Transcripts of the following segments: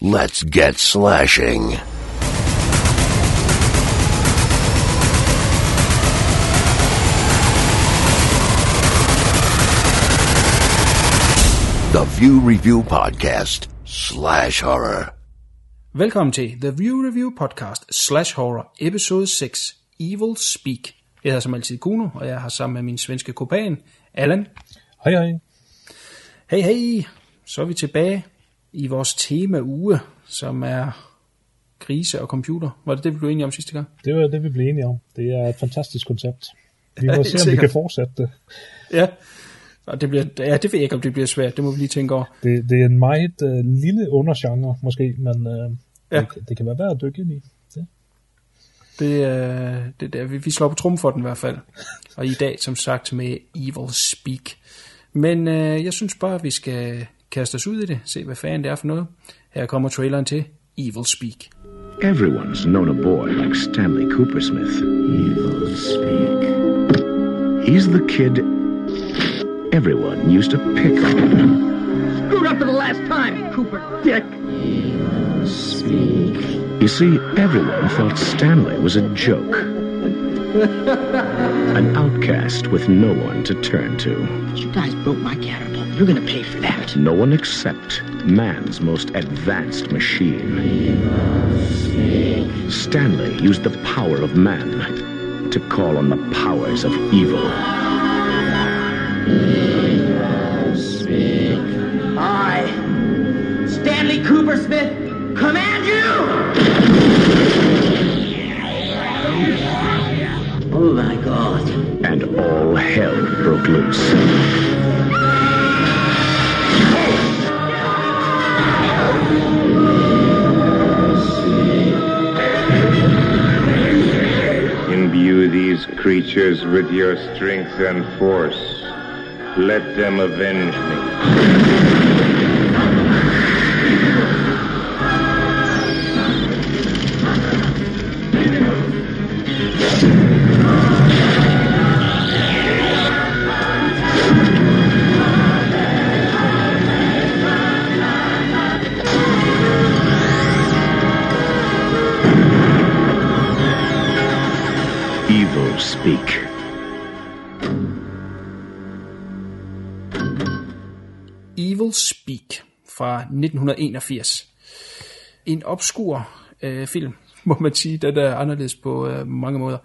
Let's get slashing. The View Review Podcast slash horror. Velkommen til The View Review Podcast slash horror, episode 6, Evil Speak. Jeg hedder som altid Kuno, og jeg har sammen med min svenske kopan, Allan. Hej hej. Hey hey, så er vi tilbage i vores tema uge, som er krise og computer. Var det det, vi blev enige om sidste gang? Det var det, vi blev enige om. Det er et fantastisk koncept. Vi må Ja, se, om vi kan fortsætte det. Ja, og det, bliver, ja, det ved jeg ikke, om det bliver svært. Det må vi lige tænke over. Det, det er en meget uh, lille undergenre, måske, men uh, Ja. ja. det, det kan være værd at dykke ind i. Det. Det, øh, det der, vi, vi slår på trum for den i hvert fald. Og i dag, som sagt, med Evil Speak. Men øh, jeg synes bare, vi skal kaste os ud i det. Se, hvad fanden det er for noget. Her kommer traileren til Evil Speak. Everyone's known a boy like Stanley Coopersmith. Evil speak. He's the kid everyone used to pick on. screwed up for the last time, Cooper Dick. Speak. You see, everyone felt Stanley was a joke. An outcast with no one to turn to. You guys broke my catapult. You're gonna pay for that. No one except man's most advanced machine. Stanley used the power of man to call on the powers of evil. My god. and all hell broke loose. Imbue these creatures with your strength and force. Let them avenge me. Evil speak. Evil Speak fra 1981. En obskur øh, film, må man sige. Den er anderledes på øh, mange måder.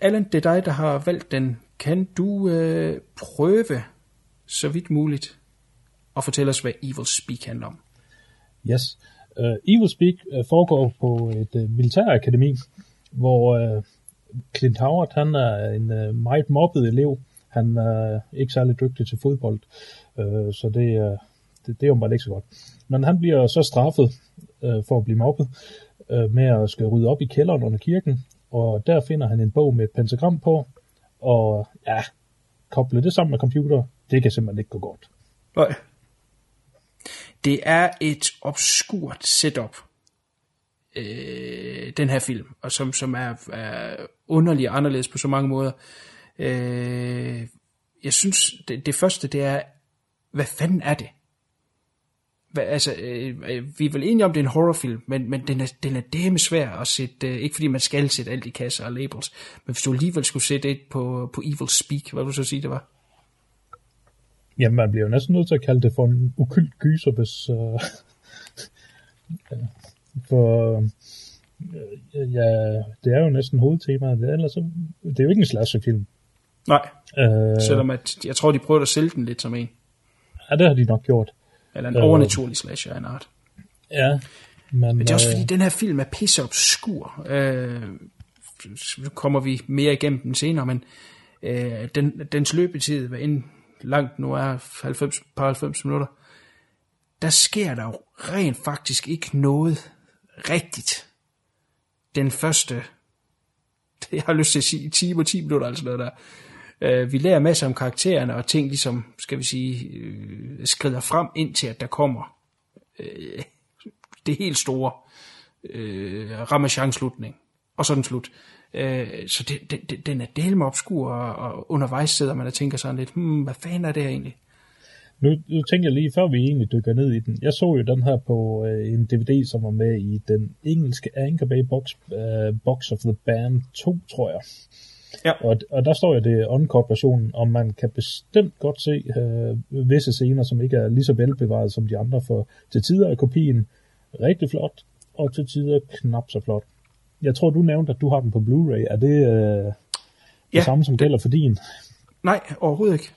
Allan, det er dig, der har valgt den. Kan du øh, prøve, så vidt muligt, at fortælle os, hvad Evil Speak handler om? Yes. Uh, Evil Speak uh, foregår på et uh, militærakademi, hvor uh, Clint Howard han er en uh, meget mobbet elev. Han er ikke særlig dygtig til fodbold, uh, så det, uh, det, det er jo bare ikke så godt. Men han bliver så straffet uh, for at blive mobbet uh, med at skal rydde op i kælderen under kirken, og der finder han en bog med et pentagram på, og ja, koble det sammen med computer, det kan simpelthen ikke gå godt. Nej. Det er et obskurt setup, øh, den her film, og som, som er, er underlig og anderledes på så mange måder. Øh, jeg synes, det, det første, det er, hvad fanden er det? Hvad, altså, øh, øh vi er vel enige om, det er en horrorfilm, men, men den, er, den er dæmme svær at sætte, øh, ikke fordi man skal sætte alt i kasser og labels, men hvis du alligevel skulle sætte et på, på Evil Speak, hvad vil du så sige, det var? Jamen, man bliver jo næsten nødt til at kalde det for en ukylt gyser, hvis... Øh, for... Øh, ja, det er jo næsten hovedtemaet. Det er, ellers, så, det er jo ikke en slasherfilm. Nej, Øh, selvom at, jeg tror, de prøvede at sælge den lidt som en. ja, det har de nok gjort. Eller en Øh. overnaturlig slasher af en art. Ja, men... Men det er også øh, fordi, den her film er pisse obskur. Øh, nu kommer vi mere igennem den senere, men øh, den, dens løbetid, hvad end langt nu er 90, par 90 minutter, der sker der jo rent faktisk ikke noget rigtigt. Den første, jeg har lyst til at sige, 10 og 10 minutter, altså noget der. Øh, vi lærer masser om karaktererne, og ting ligesom, skal vi sige, øh, skrider frem indtil, at der kommer øh, det helt store øh, Ramachan-slutning. Og så den slut. Øh, så det, det, det, den er del med obskur, og, og undervejs sidder man og tænker sådan lidt, hmm, hvad fanden er det her egentlig? Nu, nu tænker jeg lige, før vi egentlig dykker ned i den. Jeg så jo den her på øh, en DVD, som var med i den engelske Anchor Bay Box, øh, Box of the Band 2, tror jeg. Ja. Og, og der står jo det uncut versionen, og man kan bestemt godt se øh, visse scener, som ikke er lige så velbevaret som de andre, for til tider er kopien rigtig flot, og til tider knap så flot. Jeg tror, du nævnte, at du har den på Blu-ray. Er det øh, det Ja, samme, som gælder for din? Nej, overhovedet ikke.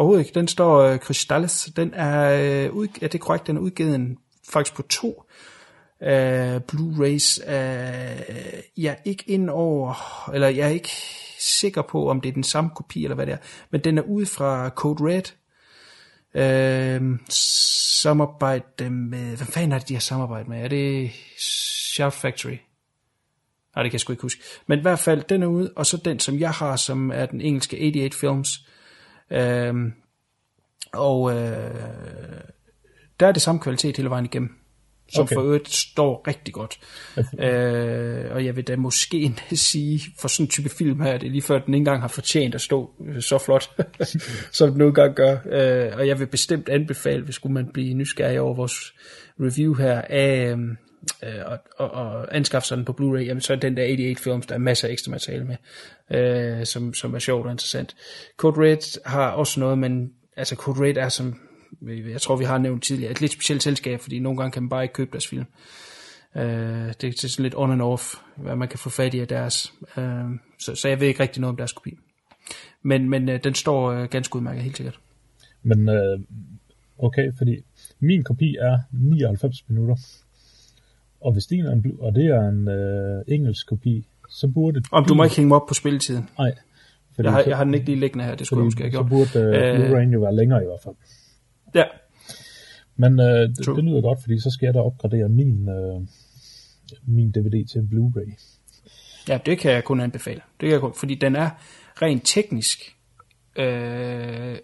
Overhovedet ikke. Den står øh, Crystales. Den er, øh, ud, ja, det er korrekt, den er udgivet en, faktisk på to øh, Blu-rays. Øh, jeg er ikke ind over, eller jeg er ikke sikker på, om det er den samme kopi, eller hvad det er. Men den er ude fra Code Red. Øh, samarbejde med, hvad fanden er det, de har samarbejdet med? Er det Sharp Factory? Nej, det kan jeg sgu ikke huske. Men i hvert fald, den er ude, og så den, som jeg har, som er den engelske 88 Films. Øhm, og øh, der er det samme kvalitet hele vejen igennem. Som Okay. for øvrigt står rigtig godt. Øh, og jeg vil da måske endda sige, for sådan en type film her, det er lige før, den ikke engang har fortjent at stå øh, så flot, som den nu engang gør. Øh, og jeg vil bestemt anbefale, hvis skulle man blive nysgerrig over vores review her af, øh, og, og, og anskaffe sådan på Blu-ray, jamen så er den der 88 Films, der er masser af ekstra materiale med, øh, som, som er sjovt og interessant. Code Red har også noget, men altså Code Red er som, øh, jeg tror vi har nævnt tidligere, et lidt specielt selskab, fordi nogle gange kan man bare ikke købe deres film. Øh, det er sådan lidt on and off, hvad man kan få fat i af deres. Øh, så, så jeg ved ikke rigtig noget om deres kopi. Men, men øh, den står øh, ganske udmærket, helt sikkert. Men øh, okay, fordi min kopi er 99 minutter. Og hvis din er en, og det er en øh, engelsk kopi, så burde... Om du må ikke hænge mig op på spilletiden. Nej. Fordi Jeg har, jeg har den ikke lige liggende her, det skulle jeg måske have gjort. så burde øh, Øh, Blu-ray jo være længere i hvert fald. Ja, Men øh, det, True. det lyder godt, fordi så skal jeg da opgradere min, øh, min DVD til en Blu-ray. Ja, det kan jeg kun anbefale. Det kan jeg kun, fordi den er rent teknisk øh,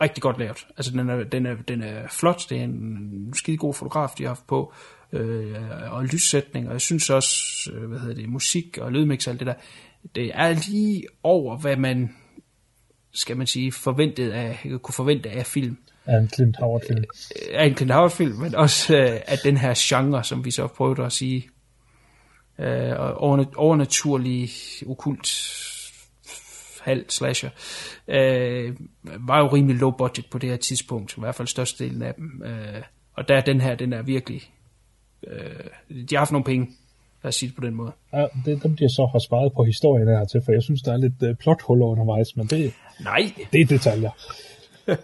rigtig godt lavet. Altså den er, den, er, den er flot, det er en skide god fotograf, de har haft på, øh, og lyssætning, og jeg synes også, øh, hvad hedder det, musik og lydmix og alt det der, det er lige over, hvad man, skal man sige, forventet af, kunne forvente af film. Af en Clint Howard film. af en Clint Howard-film, men også øh, af den her genre, som vi så prøvede at sige. Øh, overnaturlig, okult halv slasher, øh, var jo rimelig low budget på det her tidspunkt, i hvert fald størstedelen af dem. Øh, og der er den her, den er virkelig, øh, de har haft nogle penge, lad os sige det på den måde. Ja, det er dem, de så har sparet på historien her til, for jeg synes, der er lidt øh, plothuller undervejs, men det, Nej, det er detaljer.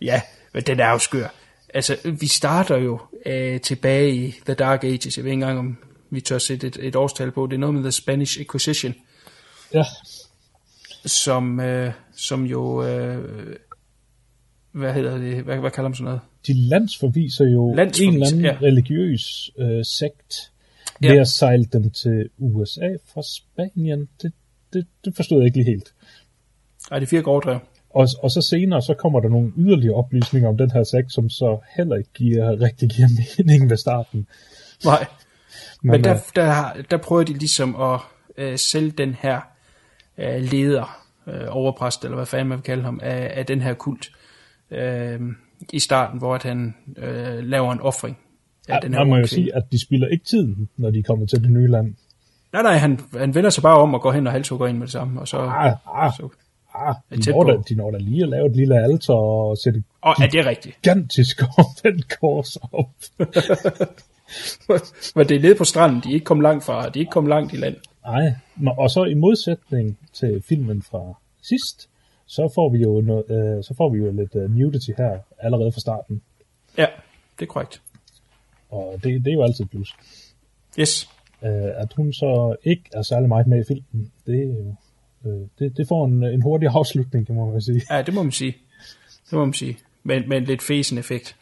Ja, men den er jo skør. Altså, vi starter jo øh, tilbage i The Dark Ages. Jeg ved ikke engang, om vi tør sætte et, et årstal på. Det er noget med The Spanish Inquisition, Ja, som, øh, som jo... Øh, hvad hedder det? Hvad, hvad kalder man sådan noget? De landsforviser jo Landsforviser, en eller anden ja. religiøs øh, sekt Ja. ved at sejle dem til USA fra Spanien. Det, det, det forstod jeg ikke lige helt. Ej, det er fire overdrev. Og, og så senere, så kommer der nogle yderligere oplysninger om den her sekt, som så heller ikke giver, rigtig giver mening ved starten. Nej. Men, Men, der, øh, der, der prøver de ligesom at øh, sælge den her øh, leder, øh, overpræst, eller hvad fanden man vil kalde ham, af, af den her kult. Øh, I starten, hvor at han øh, laver en offring Ja, den her man må jo sige, at de spilder ikke tiden, når de kommer til det nye land. Nej, nej, han, han vender sig bare om og går hen og halshugger ind med det samme. Og så, Ah, ah, så, ah, de, når da, de når da lige at lave et lille alter og sætte og er det rigtigt? gigantisk omvendt kors op. Men det er nede på stranden, de er ikke kommet langt fra, de er ikke kommet langt i land. Nej, og så i modsætning til filmen fra sidst, så får vi jo, noget, øh, så får vi jo lidt uh, nudity her allerede fra starten. Ja, det er korrekt. Og det, det er jo altid plus. Yes. Uh, at hun så ikke er særlig meget med i filmen, det er jo, uh, det, det får en, en hurtig afslutning, kan man sige. Ja, det må man sige. Det må man sige. Men, men lidt fesen effekt.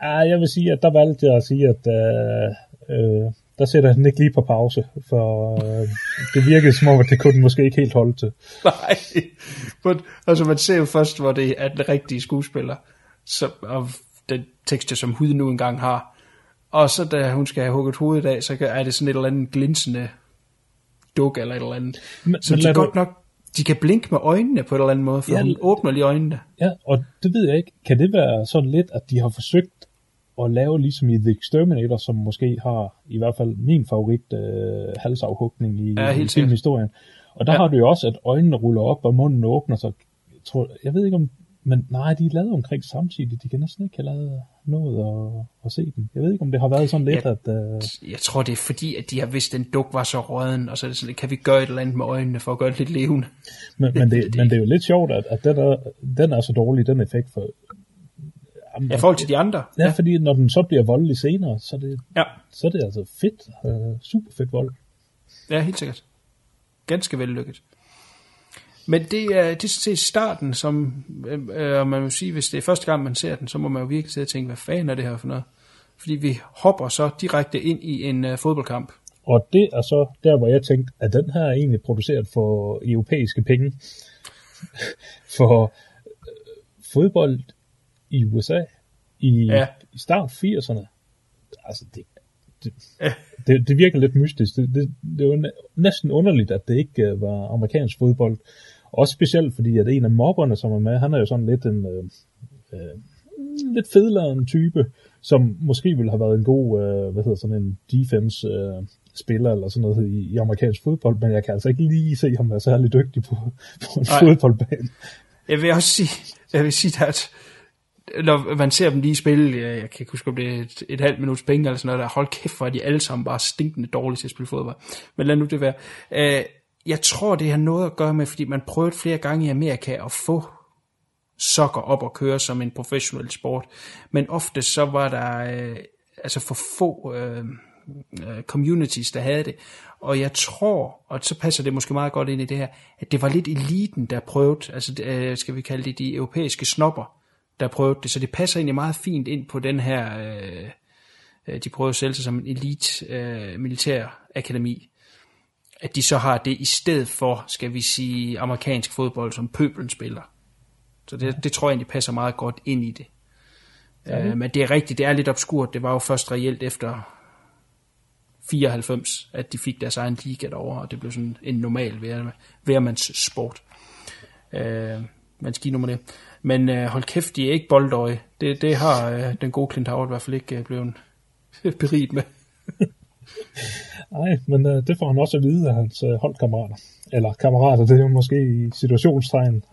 Ah, jeg vil sige, at der valgte jeg at sige, at uh, uh, der sætter jeg den ikke lige på pause, for uh, det virkede som om, at det kunne den måske ikke helt holde til. Nej. Men, altså, man ser jo først, hvor det er den rigtige skuespiller, som, og den tekster, som huden nu engang har. Og så da hun skal have hugget hovedet af, så er det sådan et eller andet glinsende duk eller et eller andet. Men- så men de godt du- nok De kan blinke med øjnene på en eller anden måde, for ja, hun åbner lige øjnene. Ja, og det ved jeg ikke. Kan det være sådan lidt, at de har forsøgt at lave ligesom i The Exterminator, som måske har i hvert fald min favorit øh, halsafhugning i, Ja, i filmhistorien. Og der ja. Har du jo også, at øjnene ruller op, og munden åbner sig. Jeg, tror, jeg ved ikke om, men nej, de er lavet omkring samtidig. De kan næsten ikke have lavet noget at, at se dem. Jeg ved ikke, om det har været sådan lidt, Ja. at... Øh, Jeg tror, det er fordi, at de har vidst, at den duk var så råden, og så er det sådan, lidt, kan vi gøre et eller andet med øjnene, for at gøre det lidt levende? men, men, det, men det er jo lidt sjovt, at, at den, er, den er så dårlig, den effekt. For, jamen, Ja, i forhold til de andre. Ja, fordi når den så bliver voldelig senere, så er det, Ja, så er det altså fedt. Øh, super fedt vold. ja helt sikkert. Ganske vellykket. Men det er, det er sådan set starten, som øh, og man vil sige, hvis det er første gang, man ser den, så må man jo virkelig sidde og tænke, hvad fanden er det her for noget? Fordi vi hopper så direkte ind i en øh, fodboldkamp. Og det er så der, hvor jeg tænkte, at den her er egentlig produceret for europæiske penge. for øh, fodbold i USA i, Ja. i start 80'erne, altså det, det, det, det virker lidt mystisk. Det, det, det var næ- næsten underligt, at det ikke øh, var amerikansk fodbold. Også specielt fordi, at en af mobberne, som er med, han er jo sådan lidt en øh, øh, lidt federe type, som måske ville have været en god, øh, hvad hedder sådan en defense øh, spiller eller sådan noget i, i amerikansk fodbold, men jeg kan altså ikke lige se ham være særlig dygtig på, på en Nej. fodboldbane. Jeg vil også sige, jeg vil sige at når man ser dem lige spille, jeg jeg kan ikke huske, om det er et, et halvt minuts penge eller sådan noget, der hold kæft, hvor er de alle sammen bare stinkende dårlige til at spille fodbold. Men lad nu det være. Øh, jeg tror, det har noget at gøre med, fordi man prøvede flere gange i Amerika at få sokker op og køre som en professionel sport. Men ofte så var der øh, altså for få øh, øh, communities, der havde det. Og jeg tror, og så passer det måske meget godt ind i det her, at det var lidt eliten, der prøvede, altså øh, skal vi kalde det de europæiske snopper, der prøvede det. Så det passer egentlig meget fint ind på den her, øh, øh, de prøver at sælge sig som en elite øh, militær akademi. At de så har det i stedet for, skal vi sige, amerikansk fodbold, som pøbelen spiller. Så det, det tror jeg egentlig passer meget godt ind i det. Ja. Øh, men det er rigtigt, det er lidt obskurt. Det var jo først reelt efter 94, at de fik deres egen liga derovre, og det blev sådan en normal vær- værmands sport. Øh, man skal give nummer det. Men øh, hold kæft, de er ikke boldøje. Det, det har øh, den gode Clint Howard i hvert fald ikke øh, blevet beriget med. Nej, men øh, det får han også at vide af hans øh, holdkammerater. Eller kammerater, det er jo måske i situationstegn.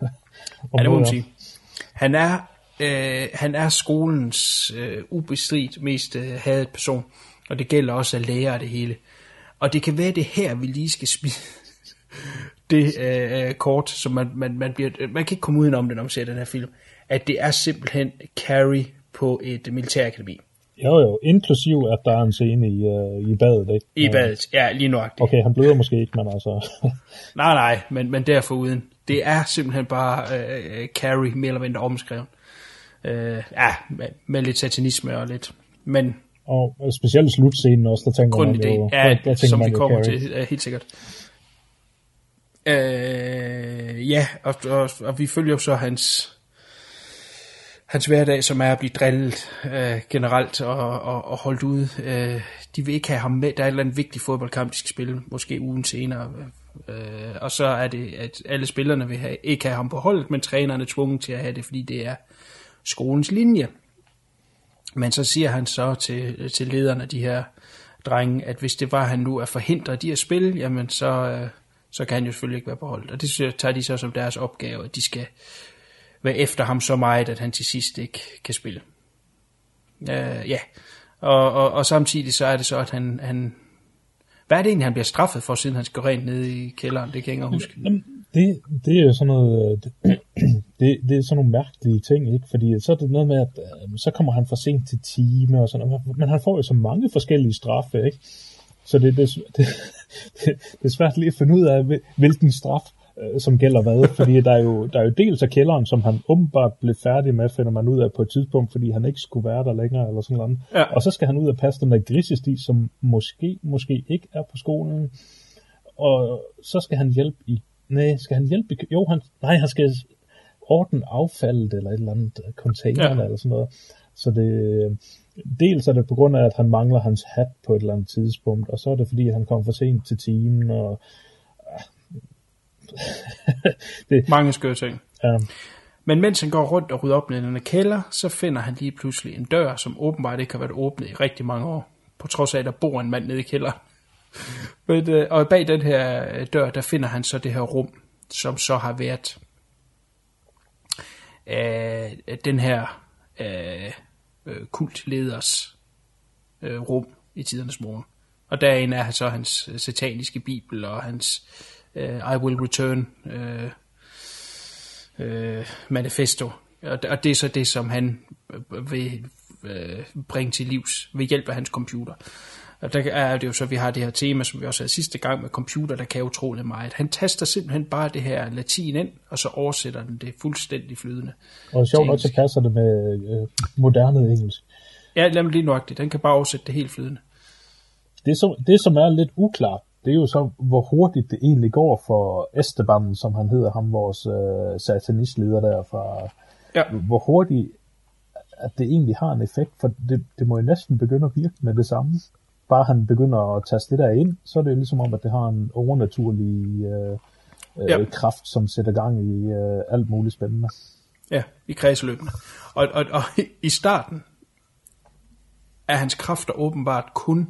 Ja, det må man sige. Han er, øh, han er skolens øh, ubestridt mest øh, hadet person, og det gælder også at lære det hele. Og det kan være det her, vi lige skal spille det øh, kort, som man, man, man bliver, man kan ikke komme udenom det, når man ser den her film, at det er simpelthen Carrie på et militærakademi. Jo, jo, inklusiv at der er en scene i, øh, i badet, ikke? I badet, ja, lige nøjagtigt. Okay, han bløder måske ikke, men altså... Nej, nej, men, men derfor uden. Det er simpelthen bare øh, Carrie mere eller mindre omskrevet. Øh, ja, med, med lidt satanisme og lidt. Men og specielt slutscenen også, der tænker man grundidé, jo... ja, der, der tænker som man vi kommer Carrie. til, helt sikkert. Øh, ja, og, og, og vi følger jo så hans hans hverdag, som er at blive drillet øh, generelt og, og, og holdt ude. Øh, de vil ikke have ham med. Der er et eller andet vigtigt fodboldkamp, de skal spille, måske ugen senere. Øh, og så er det, at alle spillerne vil have, ikke have ham på holdet, men trænerne er tvunget til at have det, fordi det er skolens linje. Men så siger han så til, til lederne af de her drenge, at hvis det var, at han nu er forhindret i at spille, jamen så, øh, så kan han jo selvfølgelig ikke være på holdet. Og det synes jeg, tager de så som deres opgave, at de skal være efter ham så meget, at han til sidst ikke kan spille. Øh, ja, og, og, og samtidig så er det så, at han, han... Hvad er det egentlig, han bliver straffet for, siden han skal rent ned i kælderen? Det kan jeg ikke huske. Jamen, det, det er jo sådan noget, øh, det, det, det er sådan nogle mærkelige ting, ikke? Fordi så er det noget med, at øh, så kommer han for sent til time og sådan noget. Men han får jo så mange forskellige straffe, ikke? Så det, det, det, det, det er svært lige at finde ud af, hvil- hvilken straf, øh, som gælder hvad. Fordi der er, jo, der er jo dels af kælderen, som han åbenbart blev færdig med, finder man ud af på et tidspunkt, fordi han ikke skulle være der længere, eller sådan noget. Ja. Og så skal han ud og passe den der grisesti, som måske, måske ikke er på skolen. Og så skal han hjælpe i... Nej, skal han hjælpe i... Jo, han, nej, han skal ordne affaldet, eller et eller andet øh, container, Ja. ja. eller sådan noget. Så det, dels er det på grund af, at han mangler hans hat på et eller andet tidspunkt, og så er det fordi, han kom for sent til timen, og det, Mange skøre ting. ja, Men mens han går rundt og rydder op i den kælder, så finder han lige pludselig en dør, som åbenbart ikke har været åbnet i rigtig mange år. På trods af, at der bor en mand nede i kælderen. Men, øh, og bag den her øh, dør, der finder han så det her rum, som så har været øh, den her øh, øh, kultleders øh, rum i tidernes morgen. Og derinde er så hans øh, sataniske bibel og hans øh, I Will Return øh, øh, manifesto. Og, og det er så det, som han øh, vil øh, bringe til livs ved hjælp af hans computer. Og der er det jo så, at vi har det her tema, som vi også havde sidste gang med computer, der kan utrolig meget. Han taster simpelthen bare det her latin ind, og så oversætter den det fuldstændig flydende. og sjovt nok, så passer det med øh, moderne engelsk. Ja, lad mig lige nøjagtigt. Den kan bare oversætte det helt flydende. Det, som, det, som er lidt uklart, det er jo så, hvor hurtigt det egentlig går for Esteban, som han hedder, ham vores øh, satanistleder der fra, Ja. hvor hurtigt at det egentlig har en effekt, for det, det må jo næsten begynde at virke med det samme. Bare han begynder at taste det der ind, så er det ligesom om, at det har en overnaturlig øh, Ja. øh, kraft, som sætter gang i øh, alt muligt spændende. Ja, i kredsløbene. Og, og, og i starten er hans kræfter åbenbart kun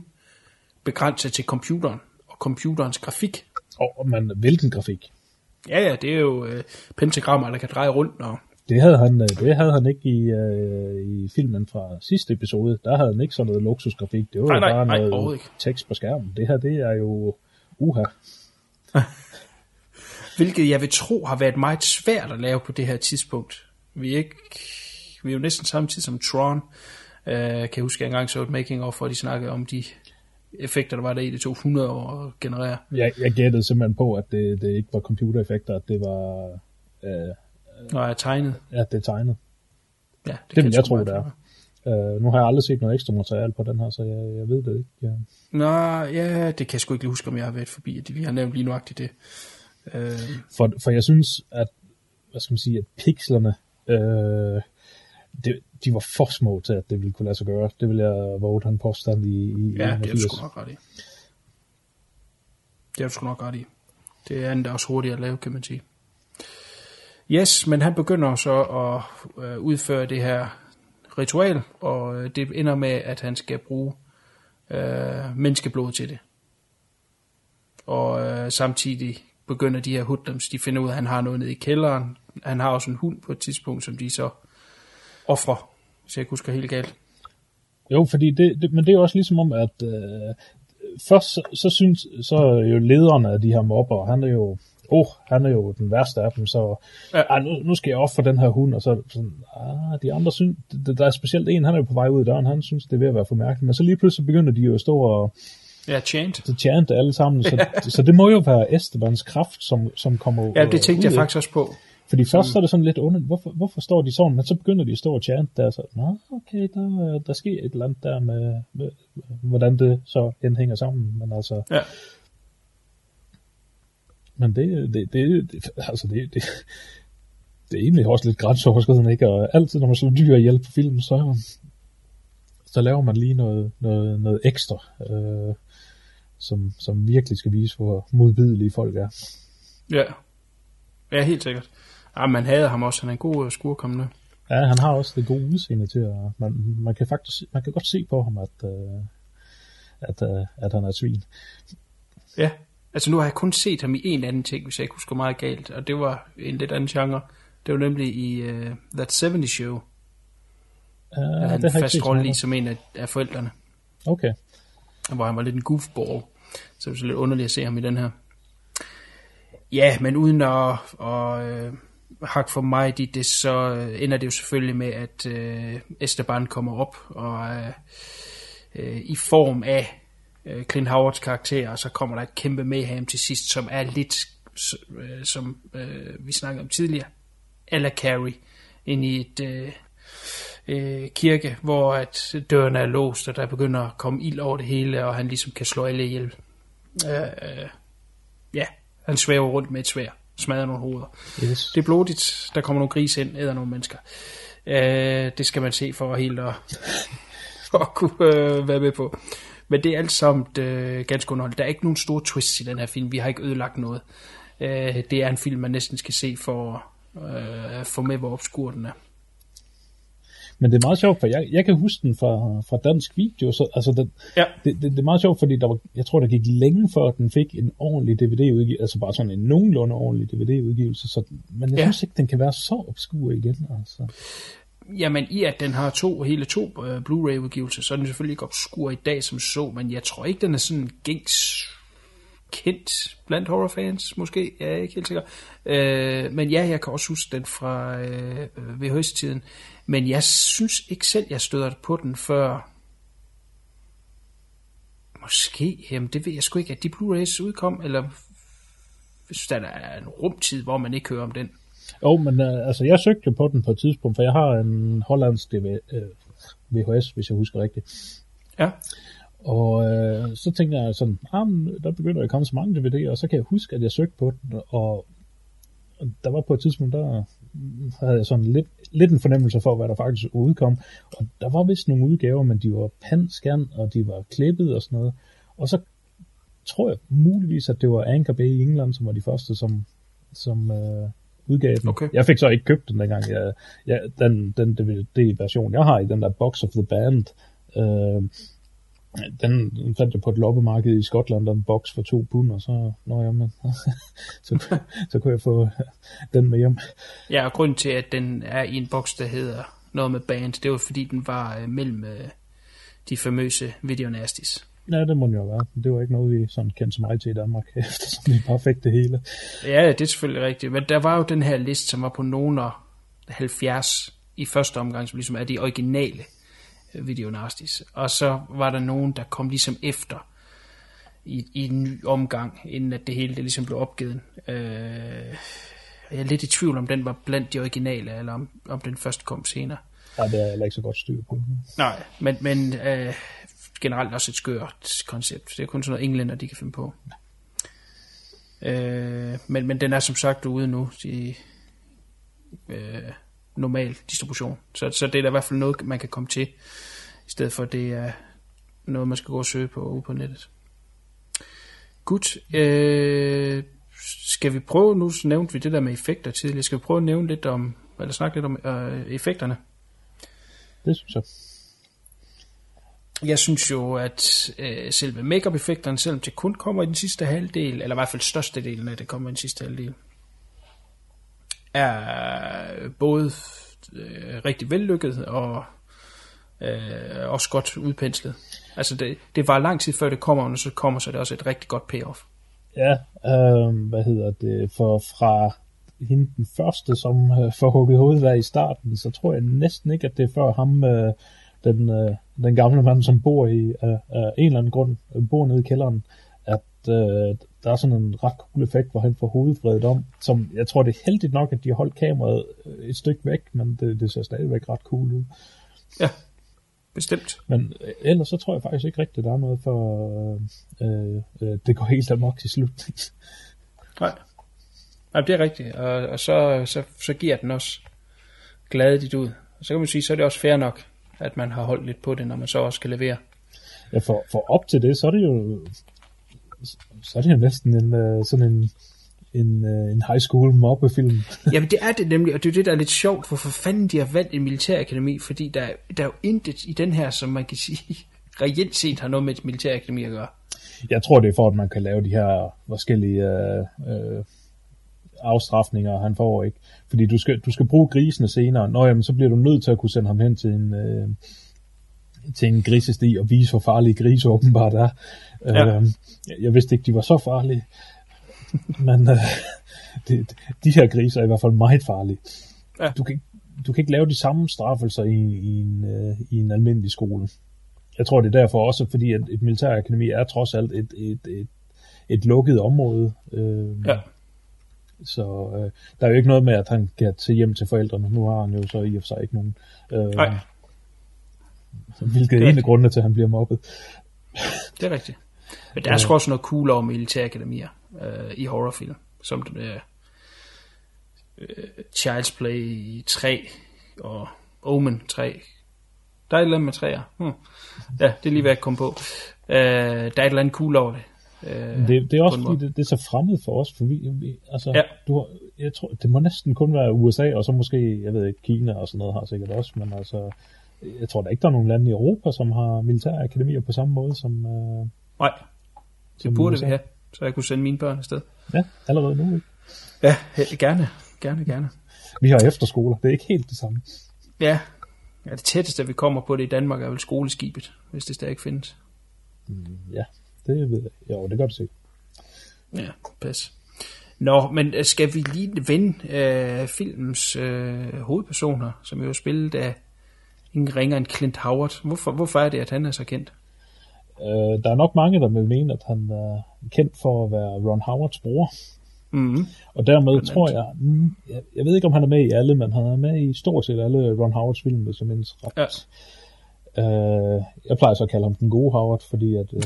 begrænset til computeren og computerens grafik. Og, men hvilken grafik? Ja, ja, det er jo øh, pentagrammer, der kan dreje rundt, og Det havde han, øh, det havde han ikke i, øh, i filmen fra sidste episode. Der havde han ikke sådan noget luksusgrafik. Det var Nej, jo nej, bare nej, noget ikke. tekst på skærmen. Det her, det er jo uha. hvilket jeg vil tro har været meget svært at lave på det her tidspunkt. Vi er, ikke, vi er jo næsten samtidig som Tron. Øh, kan jeg huske, at jeg engang så et making of, hvor de snakkede om de effekter, der var der i det 200 år at generere. Jeg, jeg gættede simpelthen på, at det, det ikke var computereffekter, at det var øh, Jeg er tegnet. at det er tegnet. Ja, det, Det kan vil jeg tro, det er. Øh, nu har jeg aldrig set noget ekstra materiale på den her, så jeg, jeg ved det ikke. Ja. Nå, ja, det kan jeg sgu ikke huske, om jeg har været forbi. at Vi har nævnt lige nuagtigt det. Øh, For, for jeg synes, at, hvad skal man sige, at pixlerne, øh, det, de var for små til, at det ville kunne lade sig gøre. Det vil jeg våge en påstand i, i ja, det er du 81. sgu nok ret i. Det er du sgu nok ret i. Det er endda også hurtigt at lave, kan man sige. Yes, men han begynder så at øh, udføre det her ritual, og øh, det ender med, at han skal bruge øh, menneskeblod til det. Og øh, samtidig begynder de her hoodlums, de finder ud af, at han har noget nede i kælderen. Han har også en hund på et tidspunkt, som de så offrer, hvis jeg ikke husker helt galt. Jo, fordi det, det, men det er også ligesom om, at øh, først så, så synes så er jo lederen af de her mobber, han er jo, oh, han er jo den værste af dem, så Ja. ja. ah, nu, nu skal jeg ofre den her hund, og så sådan, ah, de andre synes, der er specielt en, han er jo på vej ud af døren, han synes, det er ved at være for mærkeligt, men så lige pludselig begynder de jo at stå og Ja, chant. så chante alle sammen, så, så det må jo være Estebans kraft, som, som kommer Ja, det tænkte ud jeg faktisk også på. Fordi først så er det sådan lidt underligt, hvorfor, hvorfor står de sådan, men så begynder de at stå og chante der, så, nå, okay, der, der sker et eller andet der med, med, hvordan det så end hænger sammen, men altså, Ja. Men det, det, det, det altså det, det, det er egentlig også lidt grænseoverskridende, ikke? Og altid, når man slår dyr ihjel på film, så, så laver man lige noget, noget, noget ekstra, øh, som, som virkelig skal vise, hvor modbydelige folk er. Ja. Ja, helt sikkert. Ja, man havde ham også. Han er en god øh, skurkommende. Ja, han har også det gode udseende til at, man, man kan faktisk, man kan godt se på ham, at, øh, at, øh, at han er svin. Ja. Altså nu har jeg kun set ham i en anden ting, hvis jeg ikke husker meget galt. Og det var en lidt anden genre. Det var nemlig i uh, That 70 Show. Ja, han det fast rolle i som en af, af forældrene. Okay. Hvor han var lidt en goofball. Så det er lidt underligt at se ham i den her. Ja, men uden at, at øh, hakke for mig i det, så øh, ender det jo selvfølgelig med, at øh, Esteban kommer op, og øh, øh, i form af øh, Clint Howards karakter, og så kommer der et kæmpe mayhem til sidst, som er lidt, øh, som øh, vi snakkede om tidligere, eller Carrie, ind i et øh, øh, kirke, hvor at døren er låst, og der begynder at komme ild over det hele, og han ligesom kan slå alle ihjel. Øh, øh, ja, han svæver rundt med et svær, smadrer nogle hoveder. Yes. Det er blodigt, der kommer nogle grise ind, æder nogle mennesker. Øh, det skal man se for helt at, at kunne øh, være med på. Men det er alt sammen øh, ganske underholdt. Der er ikke nogen store twists i den her film. Vi har ikke ødelagt noget. øh, det er en film, man næsten skal se for øh, at få med, hvor obskur den er. Men det er meget sjovt, for jeg, jeg kan huske den fra, fra dansk video. Så, altså den, Ja. det, det, det, er meget sjovt, fordi der var, jeg tror, der gik længe før, at den fik en ordentlig DVD-udgivelse. Altså bare sådan en nogenlunde ordentlig DVD-udgivelse. Så, men jeg ja. synes ikke, den kan være så obskur igen. Altså. Jamen i at den har to, hele to øh, Blu-ray udgivelser, så er den selvfølgelig ikke obskur i dag som så, men jeg tror ikke, den er sådan gængs kendt blandt horrorfans, måske, jeg er ikke helt sikker. Øh, men ja, jeg kan også huske den fra øh, VHS-tiden, men jeg synes ikke selv, jeg støder på den før måske, jamen det ved jeg sgu ikke, at de Blu-rays udkom, eller hvis der er en rumtid, hvor man ikke hører om den. Jo, men uh, altså, jeg søgte på den på et tidspunkt, for jeg har en hollandsk DV, uh, VHS, hvis jeg husker rigtigt. Ja. Og øh, så tænkte jeg sådan, ah, men der begynder at komme så mange DVD'er, og så kan jeg huske, at jeg søgte på den, og der var på et tidspunkt, der havde jeg sådan lidt, lidt en fornemmelse for, hvad der faktisk udkom. Og der var vist nogle udgaver, men de var panskærn, og de var klippet og sådan noget. Og så tror jeg muligvis, at det var Anchor Bay i England, som var de første, som, som øh, udgav den. Okay. Jeg fik så ikke købt den dengang. Jeg, jeg, den, den DVD-version, jeg har i den der Box of the Band, øh, den den fandt jeg på et loppemarked i Skotland, den boks for to pund, og så, nå jamen, så, så kunne jeg få den med hjem. Ja, og grunden til, at den er i en boks, der hedder noget med band, det var fordi, den var øh, mellem øh, de famøse Video Nasties. Ja, det må den jo være. Det var ikke noget, vi sådan kendte så meget til i Danmark, eftersom vi bare fik det hele. Ja, det er selvfølgelig rigtigt. Men der var jo den her liste, som var på nogen af 70 i første omgang, som ligesom er de originale øh, Video Nasties. Og så var der nogen, der kom ligesom efter i, i en ny omgang, inden at det hele det ligesom blev opgivet. Øh, jeg er lidt i tvivl, om den var blandt de originale, eller om, om den først kom senere. Ja, det er heller ikke så godt styr på. Nej, men, men øh, generelt også et skørt koncept. Det er kun sådan noget englænder, de kan finde på. Øh, men, men den er som sagt ude nu i øh, normal distribution. Så, så det er da i hvert fald noget, man kan komme til, i stedet for det er noget, man skal gå og søge på ude på nettet. Godt. Øh, skal vi prøve, nu så nævnte vi det der med effekter tidligere, skal vi prøve at nævne lidt om, eller snakke lidt om øh, effekterne? Det synes jeg. Jeg synes jo, at øh, selve makeup-effekterne, selvom det kun kommer i den sidste halvdel, eller i hvert fald størstedelen af det kommer i den sidste halvdel, er både øh, rigtig vellykket og øh, også godt udpenslet. Altså det, det var lang tid før det kommer, og når så kommer, så er det også et rigtig godt payoff. Ja, øh, hvad hedder det, for fra hende den første, som øh, får hugget hovedet i starten, så tror jeg næsten ikke, at det er før ham, øh, den, øh, den gamle mand, som bor i øh, øh, en eller anden grund, øh, bor nede i kælderen, at øh, der er sådan en ret cool effekt, hvor han får hovedet vredet om, som jeg tror, det er heldigt nok, at de har holdt kameraet øh, et stykke væk, men det, det ser stadigvæk ret cool ud. Ja, bestemt. Men øh, ellers så tror jeg faktisk ikke rigtigt, at der er noget for, øh, øh, det går helt amok til slut. Nej. Nej, det er rigtigt. Og, og så, så, så giver den også gladeligt ud. Og så kan man sige, så er det også fair nok, at man har holdt lidt på det, når man så også skal levere. Ja, for, for op til det, så er det jo, så er det jo næsten en, øh, sådan en, en, øh, en high school mobbefilm. Jamen det er det nemlig, og det er det, der er lidt sjovt, hvorfor fanden de har valgt en militærakademi, fordi der, der er jo intet i den her, som man kan sige, reelt set har noget med et militærakademi at gøre. Jeg tror, det er for, at man kan lave de her forskellige øh, øh, afstraffninger, han får ikke. Fordi du skal, du skal bruge grisene senere. Nå jamen, så bliver du nødt til at kunne sende ham hen til en, øh, til en grisesti og vise, hvor farlige grise åbenbart er. Ja. Øh, jeg, jeg vidste ikke, de var så farlige. Men øh, de, de her griser er i hvert fald meget farlige. Ja. Du, kan, du kan ikke lave de samme straffelser i, i, en, øh, i en almindelig skole. Jeg tror, det er derfor også, fordi at et militærakademi er trods alt et, et, et, et lukket område. Øh, Ja. Så øh, der er jo ikke noget med, at han kan til hjem til forældrene. Nu har han jo så i og for sig ikke nogen. Øh, Nej. Hvilket er en af grundene til, at han bliver mobbet. Det er rigtigt. Men der er sgu også noget cool over militærakademier øh, i horrorfilm, som den, øh, øh, Child's Play 3 og Omen 3. Der er et eller andet med træer. Hmm. Ja, det er lige hvad jeg kom på. Øh, der er et eller andet cool over det. Øh, Det, det er også fordi, det, det er så fremmed for os, for vi, vi altså, Ja. du, har- jeg tror, det må næsten kun være USA, og så måske, jeg ved ikke, Kina og sådan noget har sikkert også, men altså, jeg tror da ikke, der er nogen lande i Europa, som har militærakademier på samme måde som, øh, Nej, som det burde USA. vi have, så jeg kunne sende mine børn afsted. Ja, allerede nu. Ikke? Ja, gerne, gerne, gerne. Vi har efterskoler, det er ikke helt det samme. Ja, ja det tætteste, vi kommer på det i Danmark, er vel skoleskibet, hvis det stadig findes. Ja, det ved jeg. Jo, det gør det sikkert. Ja, pas. Nå, men øh, skal vi lige vende øh, filmens øh, hovedpersoner, som jo er spillet af ingen ringer end Clint Howard. Hvorfor, hvorfor er det, at han er så kendt? Øh, der er nok mange, der vil mene, at han er kendt for at være Ron Howards bror. Mm-hmm. Og dermed Blandt tror jeg, mm, jeg, jeg ved ikke, om han er med i alle, men han er med i stort set alle Ron Howards film, hvis jeg mindes ret. Ja. Øh, jeg plejer så at kalde ham den gode Howard, fordi at... Øh,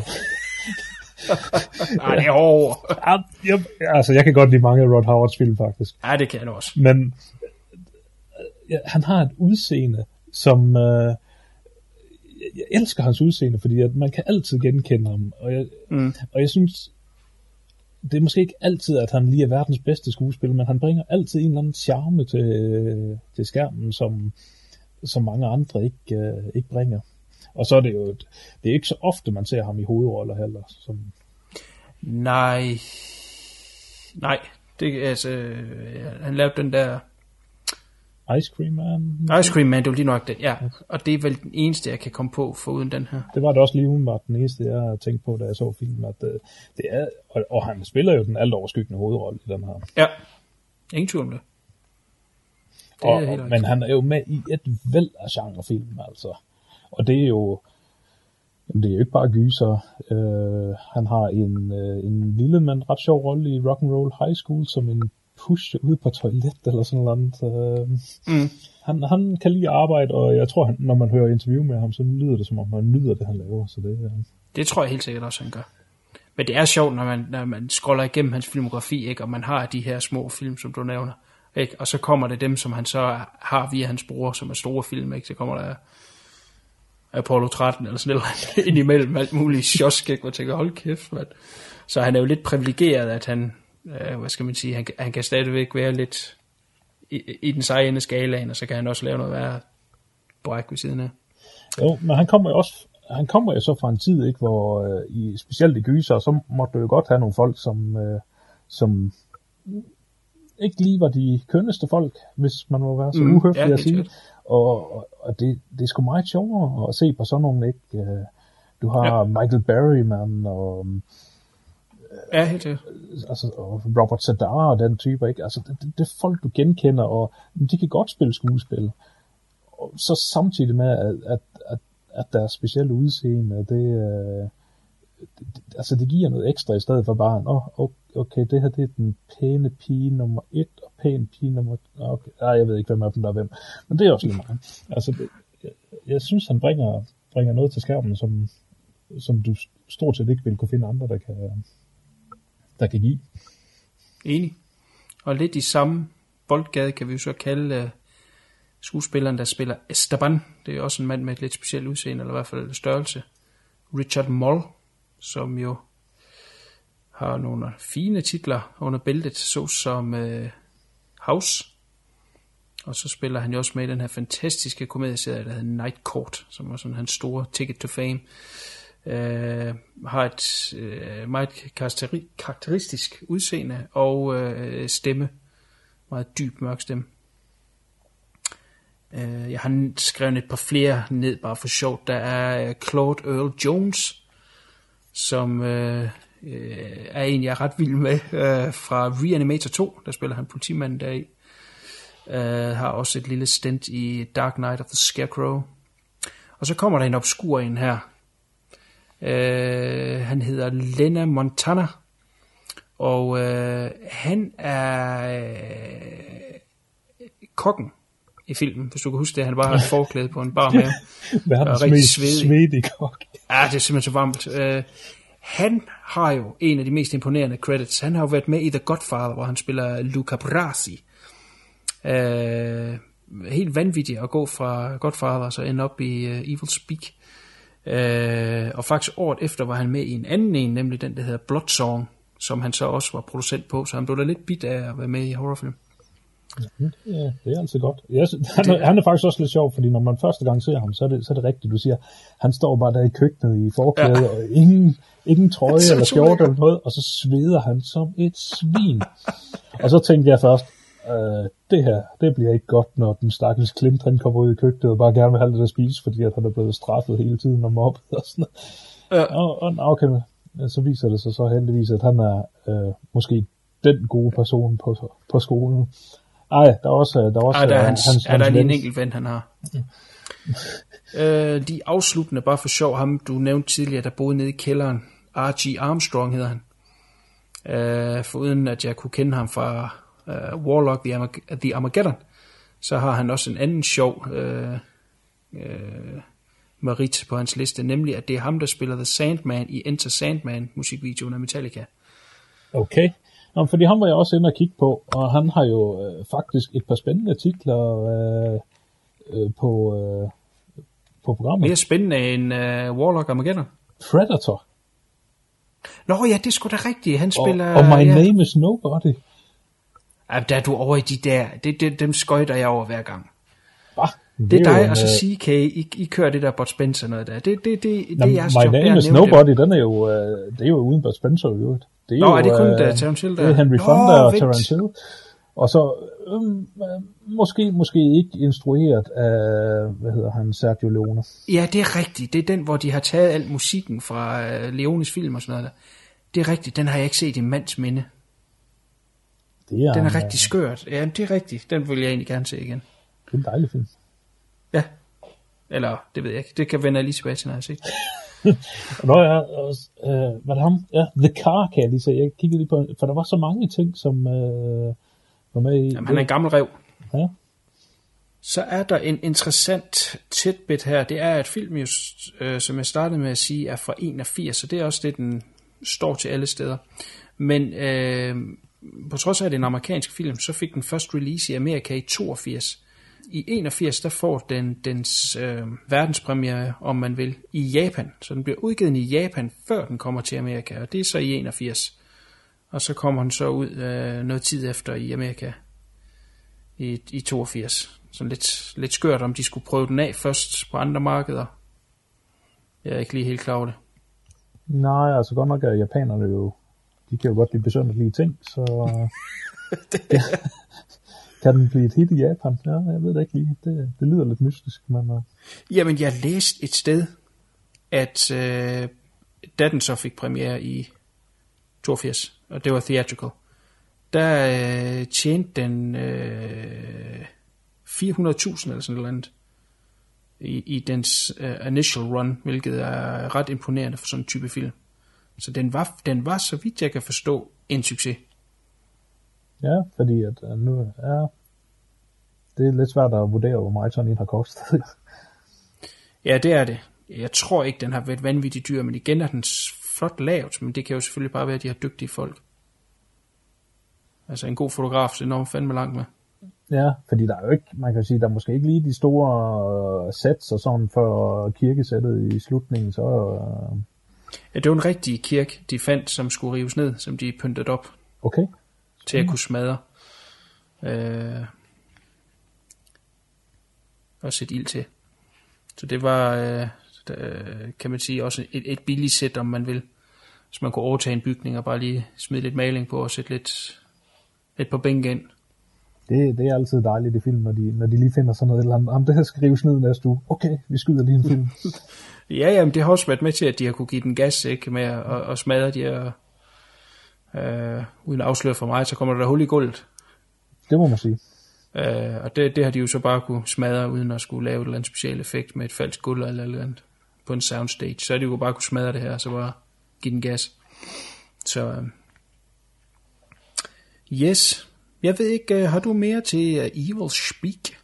Ej, det er over. ah, jeg, altså, jeg kan godt lide mange af Ron Howards film, faktisk. Ja, det kan han også. Men øh, ja, han har et udseende, som... Øh, jeg, jeg elsker hans udseende, fordi at man kan altid genkende ham. Og jeg, Mm. og jeg synes, det er måske ikke altid, at han lige er verdens bedste skuespiller, men han bringer altid en eller anden charme til, til skærmen, som, som mange andre ikke, øh, ikke bringer. Og så er det jo, et- det er ikke så ofte, man ser ham i hovedroller heller. Som, Nej. Nej. Det, altså, øh, han lavede den der Ice Cream Man. Ice Cream Man, det var lige nok den, ja. Og det er vel den eneste, jeg kan komme på, for uden den her. Det var det også lige umiddelbart den eneste, jeg tænkte på, da jeg så filmen. At, øh, det er, og, og han spiller jo den alt overskyggende hovedrolle i den her. Ja. Ingen tvivl om det. Det Og, og, men han er jo med i et væld af genrefilm, altså. Og det er jo... Jamen, det er jo ikke bare gyser. Øh, han har en, øh, en lille, men ret sjov rolle i Rock'n'Roll High School, som en push ud på toilet eller sådan noget. Øh, Mm. han, han kan lide at arbejde, og jeg tror, han, når man hører interview med ham, så lyder det, som om han nyder det, han laver. Så det, øh, Det tror jeg helt sikkert også, han gør. Men det er sjovt, når man, når man scroller igennem hans filmografi, ikke? og man har de her små film, som du nævner. Ikke? Og så kommer det dem, som han så har via hans bror, som er store film. Ikke? Så kommer der Apollo 13 eller sådan noget ind imellem alt muligt sjosk, ikke? hvor jeg tænker, hold kæft, mand. Så han er jo lidt privilegeret, at han, øh, hvad skal man sige, han, kan- han kan stadigvæk være lidt i, i den seje ende skalaen, og så kan han også lave noget værre bræk ved siden af. Jo, men han kommer jo også han kommer jo så fra en tid, ikke, hvor øh, i, specielt i gyser, så måtte du jo godt have nogle folk, som, øh, som ikke lige var de kønneste folk, hvis man må være så Mm, uhøflig ja, at sige. Og, og, og det, det er sgu meget sjovere at se på sådan nogle, ikke? Øh, Du har Ja. Michael Berryman og, Ja, helt sikkert. altså, og Robert Sadar og den type, ikke? Altså, det, det, det er folk, du genkender, og de kan godt spille skuespil. Og så samtidig med, at, at, at, at deres specielle udseende, det, øh, det, det, altså det giver noget ekstra i stedet for bare, åh, oh, okay, det her det er den pæne pige nummer et, og pæn pige nummer, okay, nej, jeg ved ikke, hvem af dem der er hvem, men det er også lige meget. Altså, det, jeg, jeg synes, han bringer, bringer noget til skærmen, som, som du stort set ikke vil kunne finde andre, der kan, der kan give. Enig. Og lidt i samme boldgade kan vi jo så kalde uh, skuespilleren, der spiller Esteban. Det er også en mand med et lidt specielt udseende, eller i hvert fald størrelse. Richard Moll, som jo har nogle fine titler under bæltet, såsom øh, House. Og så spiller han jo også med i den her fantastiske komedieserie, der hedder Night Court, som var sådan hans store ticket to fame. Øh, har et øh, meget karakteri- karakteristisk udseende og øh, stemme. Meget dyb, mørk stemme. Øh, jeg har skrevet et par flere ned, bare for sjovt. Der er øh, Claude Earl Jones, som øh, uh, er en, jeg er ret vild med, uh, fra Reanimator 2. Der spiller han politimanden deri. Uh, har også et lille stint i Dark Knight of the Scarecrow. Og så kommer der en obskur en her. Uh, han hedder Lena Montana. Og uh, han er uh, kokken i filmen, hvis du kan huske det. Han bare har et forklæde på en bar med. Verdens mest svedig. svedige kok. Ja, det er simpelthen så varmt. Uh, han har jo en af de mest imponerende credits. Han har jo været med i The Godfather, hvor han spiller Luca Brasi. Øh, helt vanvittigt at gå fra Godfather og så ende op i uh, Evil Speak. Øh, og faktisk året efter var han med i en anden en, nemlig den, der hedder Blood Song, som han så også var producent på, så han blev da lidt bit af at være med i horrorfilm. Ja, det er altid godt. Jeg, synes- han, er, han er faktisk også lidt sjov, fordi når man første gang ser ham, så er det, så er det rigtigt, du siger, han står bare der i køkkenet i forklæde, ja. og ingen, ingen trøje eller skjorte eller noget, og så sveder han som et svin. og så tænkte jeg først, øh, det her, det bliver ikke godt, når den stakkels Clint, han kommer ud i køkkenet og bare gerne vil have lidt at spise, fordi at han er blevet straffet hele tiden og mobbet og sådan noget. Ja. Og, og okay, så viser det sig så heldigvis, at han er øh, måske den gode person på, på skolen. Ej, der er også, der er også Ej, der er, øh, hans, hans, er der lige en enkelt ven, han har. øh, de afsluttende, bare for sjov, ham du nævnte tidligere, der boede nede i kælderen. Archie Armstrong hedder han. Øh, foruden at jeg kunne kende ham fra øh, Warlock The, Armag- The Armageddon, så har han også en anden sjov øh, øh, merit på hans liste, nemlig at det er ham, der spiller The Sandman i Enter Sandman musikvideoen af Metallica. Okay. Nå, fordi ham var jeg også inde og kigge på, og han har jo øh, faktisk et par spændende artikler øh, øh, på, øh, på programmet. Mere spændende end øh, Warlock Armageddon. Predator Nå ja, det er sgu da rigtigt. Han og, spiller... og My ja. Name is Nobody. Ja, der er du over i de der. Det, det, dem skøjter jeg over hver gang. Det er dig en, og så øh, CK. I, I kører det der Bud Spencer noget der. Det, det, det, det, er jeres My job. Name is Nobody, den er jo, øh, det er jo uden Bud Spencer i øvrigt. Det er Nå, jo, er det kun, der Terence Hill der? Det er Henry Fonda og. Terence Hill. Og så øhm, øh, måske, måske ikke instrueret af, hvad hedder han, Sergio Leone. Ja, det er rigtigt. Det er den, hvor de har taget al musikken fra uh, Leones film og sådan noget der. Det er rigtigt. Den har jeg ikke set i mands minde. Det er, Den en, er rigtig skørt. Ja, det er rigtigt. Den vil jeg egentlig gerne se igen. det er en dejlig film. Ja. Eller, det ved jeg ikke. Det kan vende jeg lige tilbage til, når jeg har set. Jeg også, øh, var det ham? Ja, The Car kan jeg lige se. Jeg kiggede lige på, for der var så mange ting, som øh, var med i. Jamen, han er en gammel rev. Ja. Så er der en interessant tidbit her. Det er, at filmen, jo, øh, som jeg startede med at sige, er fra 81, så det er også det, den står til alle steder. Men øh, på trods af, at det er en amerikansk film, så fik den først release i Amerika i 82. I 81, der får den dens øh, verdenspremiere, om man vil, i Japan. Så den bliver udgivet i Japan, før den kommer til Amerika, og det er så i 81. Og så kommer den så ud øh, noget tid efter i Amerika i, i 82. Så lidt, lidt skørt, om de skulle prøve den af først på andre markeder. Jeg er ikke lige helt klar over det. Nej, altså godt nok er japanerne jo, de kan jo godt lide besønderlige ting, så ja kan den blive et hit i Japan? Ja, jeg ved det ikke lige. Det, det lyder lidt mystisk, men uh, Jamen, jeg læste et sted, at øh, da den så fik premiere i 82, og det var theatrical, der øh, tjente den øh, 400.000 eller sådan noget andet i, i dens uh, initial run, hvilket er ret imponerende for sådan en type film. Så den var, den var, så vidt jeg kan forstå, en succes ja, fordi at uh, nu, ja, det er lidt svært at vurdere, hvor meget sådan en har kostet. Ja, det er det. Jeg tror ikke, den har været vanvittigt dyr, men igen er den flot lavet, men det kan jo selvfølgelig bare være, at de har dygtige folk. Altså en god fotograf, så når man fandme langt med. ja, fordi der er jo ikke, man kan sige, der er måske ikke lige de store uh, sets og sådan for kirkesættet i slutningen, så uh, Ja, det var en rigtig kirke, de fandt, som skulle rives ned, som de pyntede op okay. Til at kunne smadre. Øh, og sætte ild til. Så det var, øh, øh, kan man sige, også et, et billigt sæt, om man vil. Så man kunne overtage en bygning og bare lige smide lidt maling på og sætte lidt, lidt på bænken ind. Det, det er altid dejligt i film, når de, når de lige finder sådan noget, eller andet. Jamen, det her skal rives ned næste uge. Okay, vi skyder lige en film. Ja, jamen, det har også været med til, at de har kunne give den gas, ikke, med at, at, at smadre de her, øh, uden at afsløre for mig, så kommer der hul i gulvet. det må man sige. Øh, og det, det har de jo så bare kunne smadre, uden at skulle lave et eller andet special effekt med et falsk gulv eller eller andet på en soundstage. Så har de jo bare kunne smadre det her, og så bare give den gas. Så, øh, yes. Jeg ved ikke, øh, har du mere til uh, Evil Speak?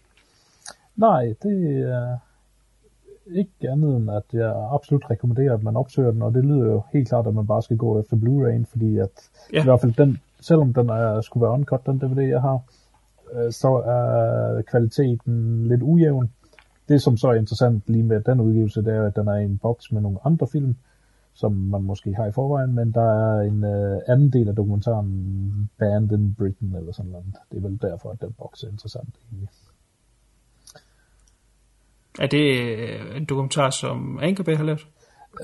Nej, det er ikke andet end, at jeg absolut rekommenderer, at man opsøger den, og det lyder jo helt klart, at man bare skal gå efter Blu-ray, fordi at Ja. i hvert fald den, selvom den er, skulle være uncut, den DVD, jeg har, øh, så er kvaliteten lidt ujævn. Det det, som så er interessant lige med den udgivelse, det er, at den er i en boks med nogle andre film, som man måske har i forvejen, men der er en øh, anden del af dokumentaren Band in Britain eller sådan noget. Det er vel derfor, at den boks er interessant. Egentlig. Er det øh, en dokumentar, som Anchorby har lavet?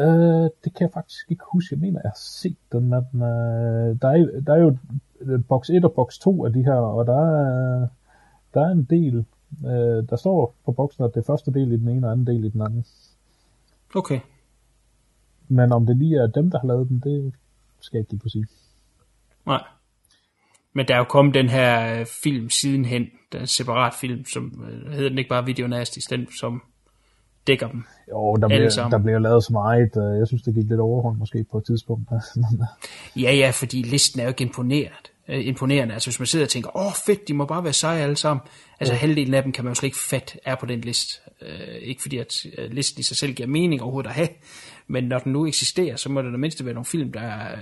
Øh, det kan jeg faktisk ikke huske. Jeg mener, jeg har set den. Men, øh, der, er, der er jo øh, boks 1 og boks 2 af de her, og der er, der er en del. Øh, der står på boksen, at det er første del i den ene, og anden del i den anden. Okay. Men om det lige er dem, der har lavet den, det skal jeg ikke lige kunne sige. Nej. Men der er jo kommet den her øh, film sidenhen, den separat film, som øh, hedder den ikke bare Video Nasty, den som dækker dem. Jo, der sammen. der bliver lavet så meget. øh, Jeg synes, det gik lidt overhånd måske på et tidspunkt. Ja, ja, fordi listen er jo ikke imponeret. Øh, imponerende. Altså hvis man sidder og tænker, åh fedt, de må bare være seje alle sammen. Altså ja. halvdelen af dem kan man jo slet ikke fatte er på den liste. Øh, ikke fordi at listen i sig selv giver mening overhovedet at have, men når den nu eksisterer, så må det da mindste være nogle film, der er,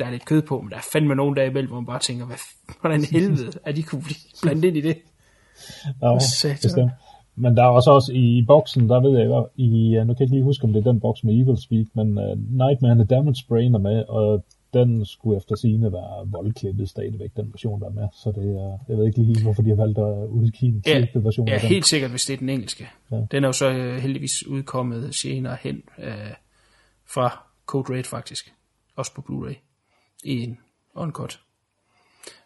der er lidt kød på, men der er fandme nogen der imellem, hvor man bare tænker, hvad, hvordan helvede er de kunne blive blandet ind i det? Satan. bestemt. Men der er også, også i boksen, der ved jeg ikke, i, øh, nu kan jeg ikke lige huske, om det er den boks med Evil Speak, men uh, Nightmare and the Damage Brain er med, og den skulle efter sine være voldklippet stadigvæk, den version, der er med. Så det er, jeg ved ikke lige, hvorfor de har valgt at udgive en Ja, version ja af den. helt sikkert, hvis det er den engelske. Ja. Den er jo så øh, heldigvis udkommet senere hen øh, fra Code Red faktisk. Også på Blu-ray. I en uncut.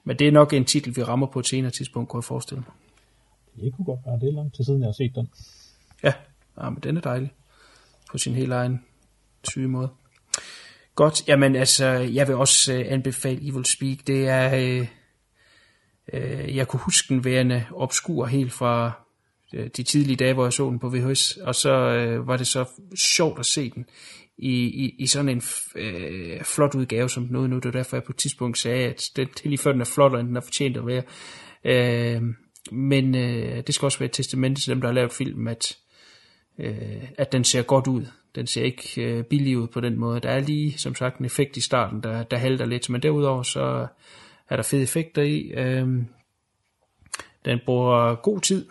Men det er nok en titel, vi rammer på et senere tidspunkt, kunne jeg forestille mig. Det kunne godt være, det er lang tid siden, jeg har set den. Ja, ja men den er dejlig. På sin helt egen syge måde. Godt, jamen altså, jeg vil også øh, anbefale Evil Speak. Det er, øh, øh, jeg kunne huske den værende obskur helt fra øh, de tidlige dage, hvor jeg så den på VHS, og så øh, var det så sjovt at se den i, i, i sådan en øh, flot udgave, som den nu. Det var derfor, jeg på et tidspunkt sagde, at den til lige før den er flottere, end den har fortjent at være. Øh, men øh, det skal også være et testament til dem, der har lavet film, at, øh, at den ser godt ud. Den ser ikke øh, billig ud på den måde. Der er lige, som sagt, en effekt i starten, der, der halter lidt, men derudover så er der fede effekter i. Øh, den bruger god tid,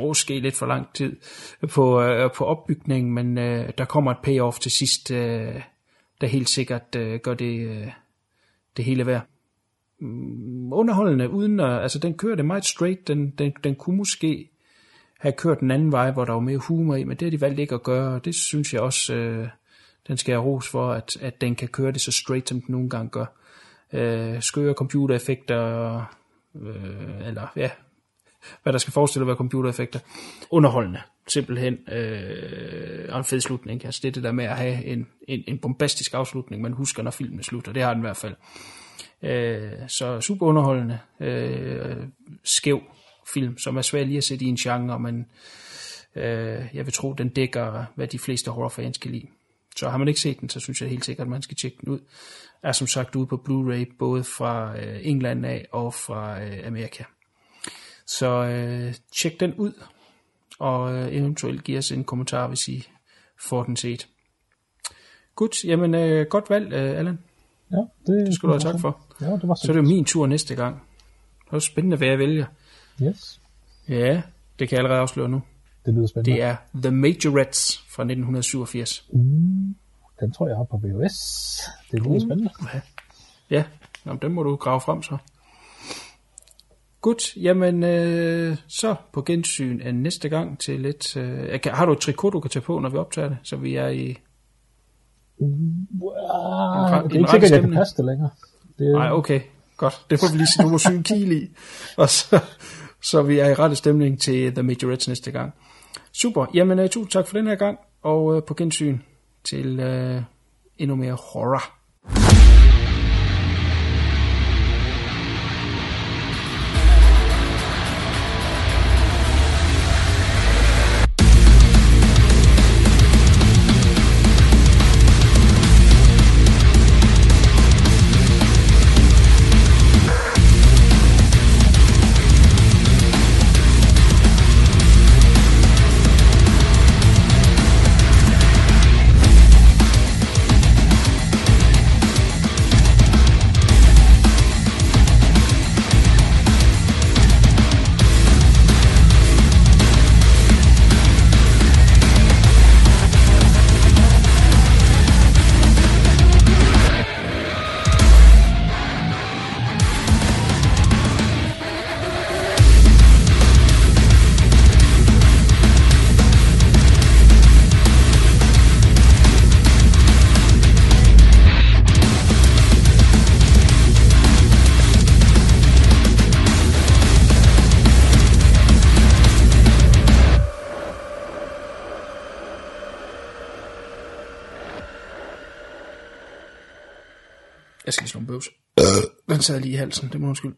måske lidt for lang tid, på, øh, på opbygningen, men øh, der kommer et payoff til sidst, øh, der helt sikkert øh, gør det, øh, det hele værd. Mm, underholdende, uden at, altså den kører det meget straight, den, den, den kunne måske have kørt den anden vej, hvor der var mere humor i, men det har de valgt ikke at gøre, og det synes jeg også, øh, den skal jeg ros for, at, at den kan køre det så straight, som den nogle gange gør. Øh, skøre computereffekter, øh, eller ja, hvad der skal forestille at være computereffekter. Underholdende, simpelthen. Øh, og en fed slutning. Altså det er det der med at have en, en, en bombastisk afslutning, man husker, når filmen slutter. Det har den i hvert fald. Øh, så super underholdende. Øh, skæv film, som er svær lige at sætte i en genre, men øh, jeg vil tro, den dækker, hvad de fleste horrorfans kan lide. Så har man ikke set den, så synes jeg helt sikkert, at man skal tjekke den ud. Er som sagt ude på Blu-ray, både fra øh, England af og fra øh, Amerika. Så øh, tjek den ud, og øh, eventuelt giv os en kommentar, hvis I får den set. Godt, jamen øh, godt valg, øh, Allan. Ja, det, Det skal du have tak for. Ja, det var Så er det jo min tur næste gang. Det er spændende, hvad jeg vælger. Yes, Ja, det kan jeg allerede afsløre nu. det lyder spændende. Det er The Majorettes fra 1987. Den tror jeg har på VHS. Det lyder spændende. Ja, Nå, den må du grave frem så. Godt, jamen øh, så på gensyn af næste gang til lidt... Øh, jeg kan, har du et trikot, du kan tage på, når vi optager det, så vi er i... Ah, ret- det er en ikke sikkert, jeg kan passe det længere. Det, Nej, okay, godt. Det får vi lige sy en kil i. Og så, så vi er i rette stemning til The Majorettes næste gang. Super, jamen øh, tusind tak for den her gang, og øh, på gensyn til øh, endnu mere horror. Sad lige i halsen, det må undskyld.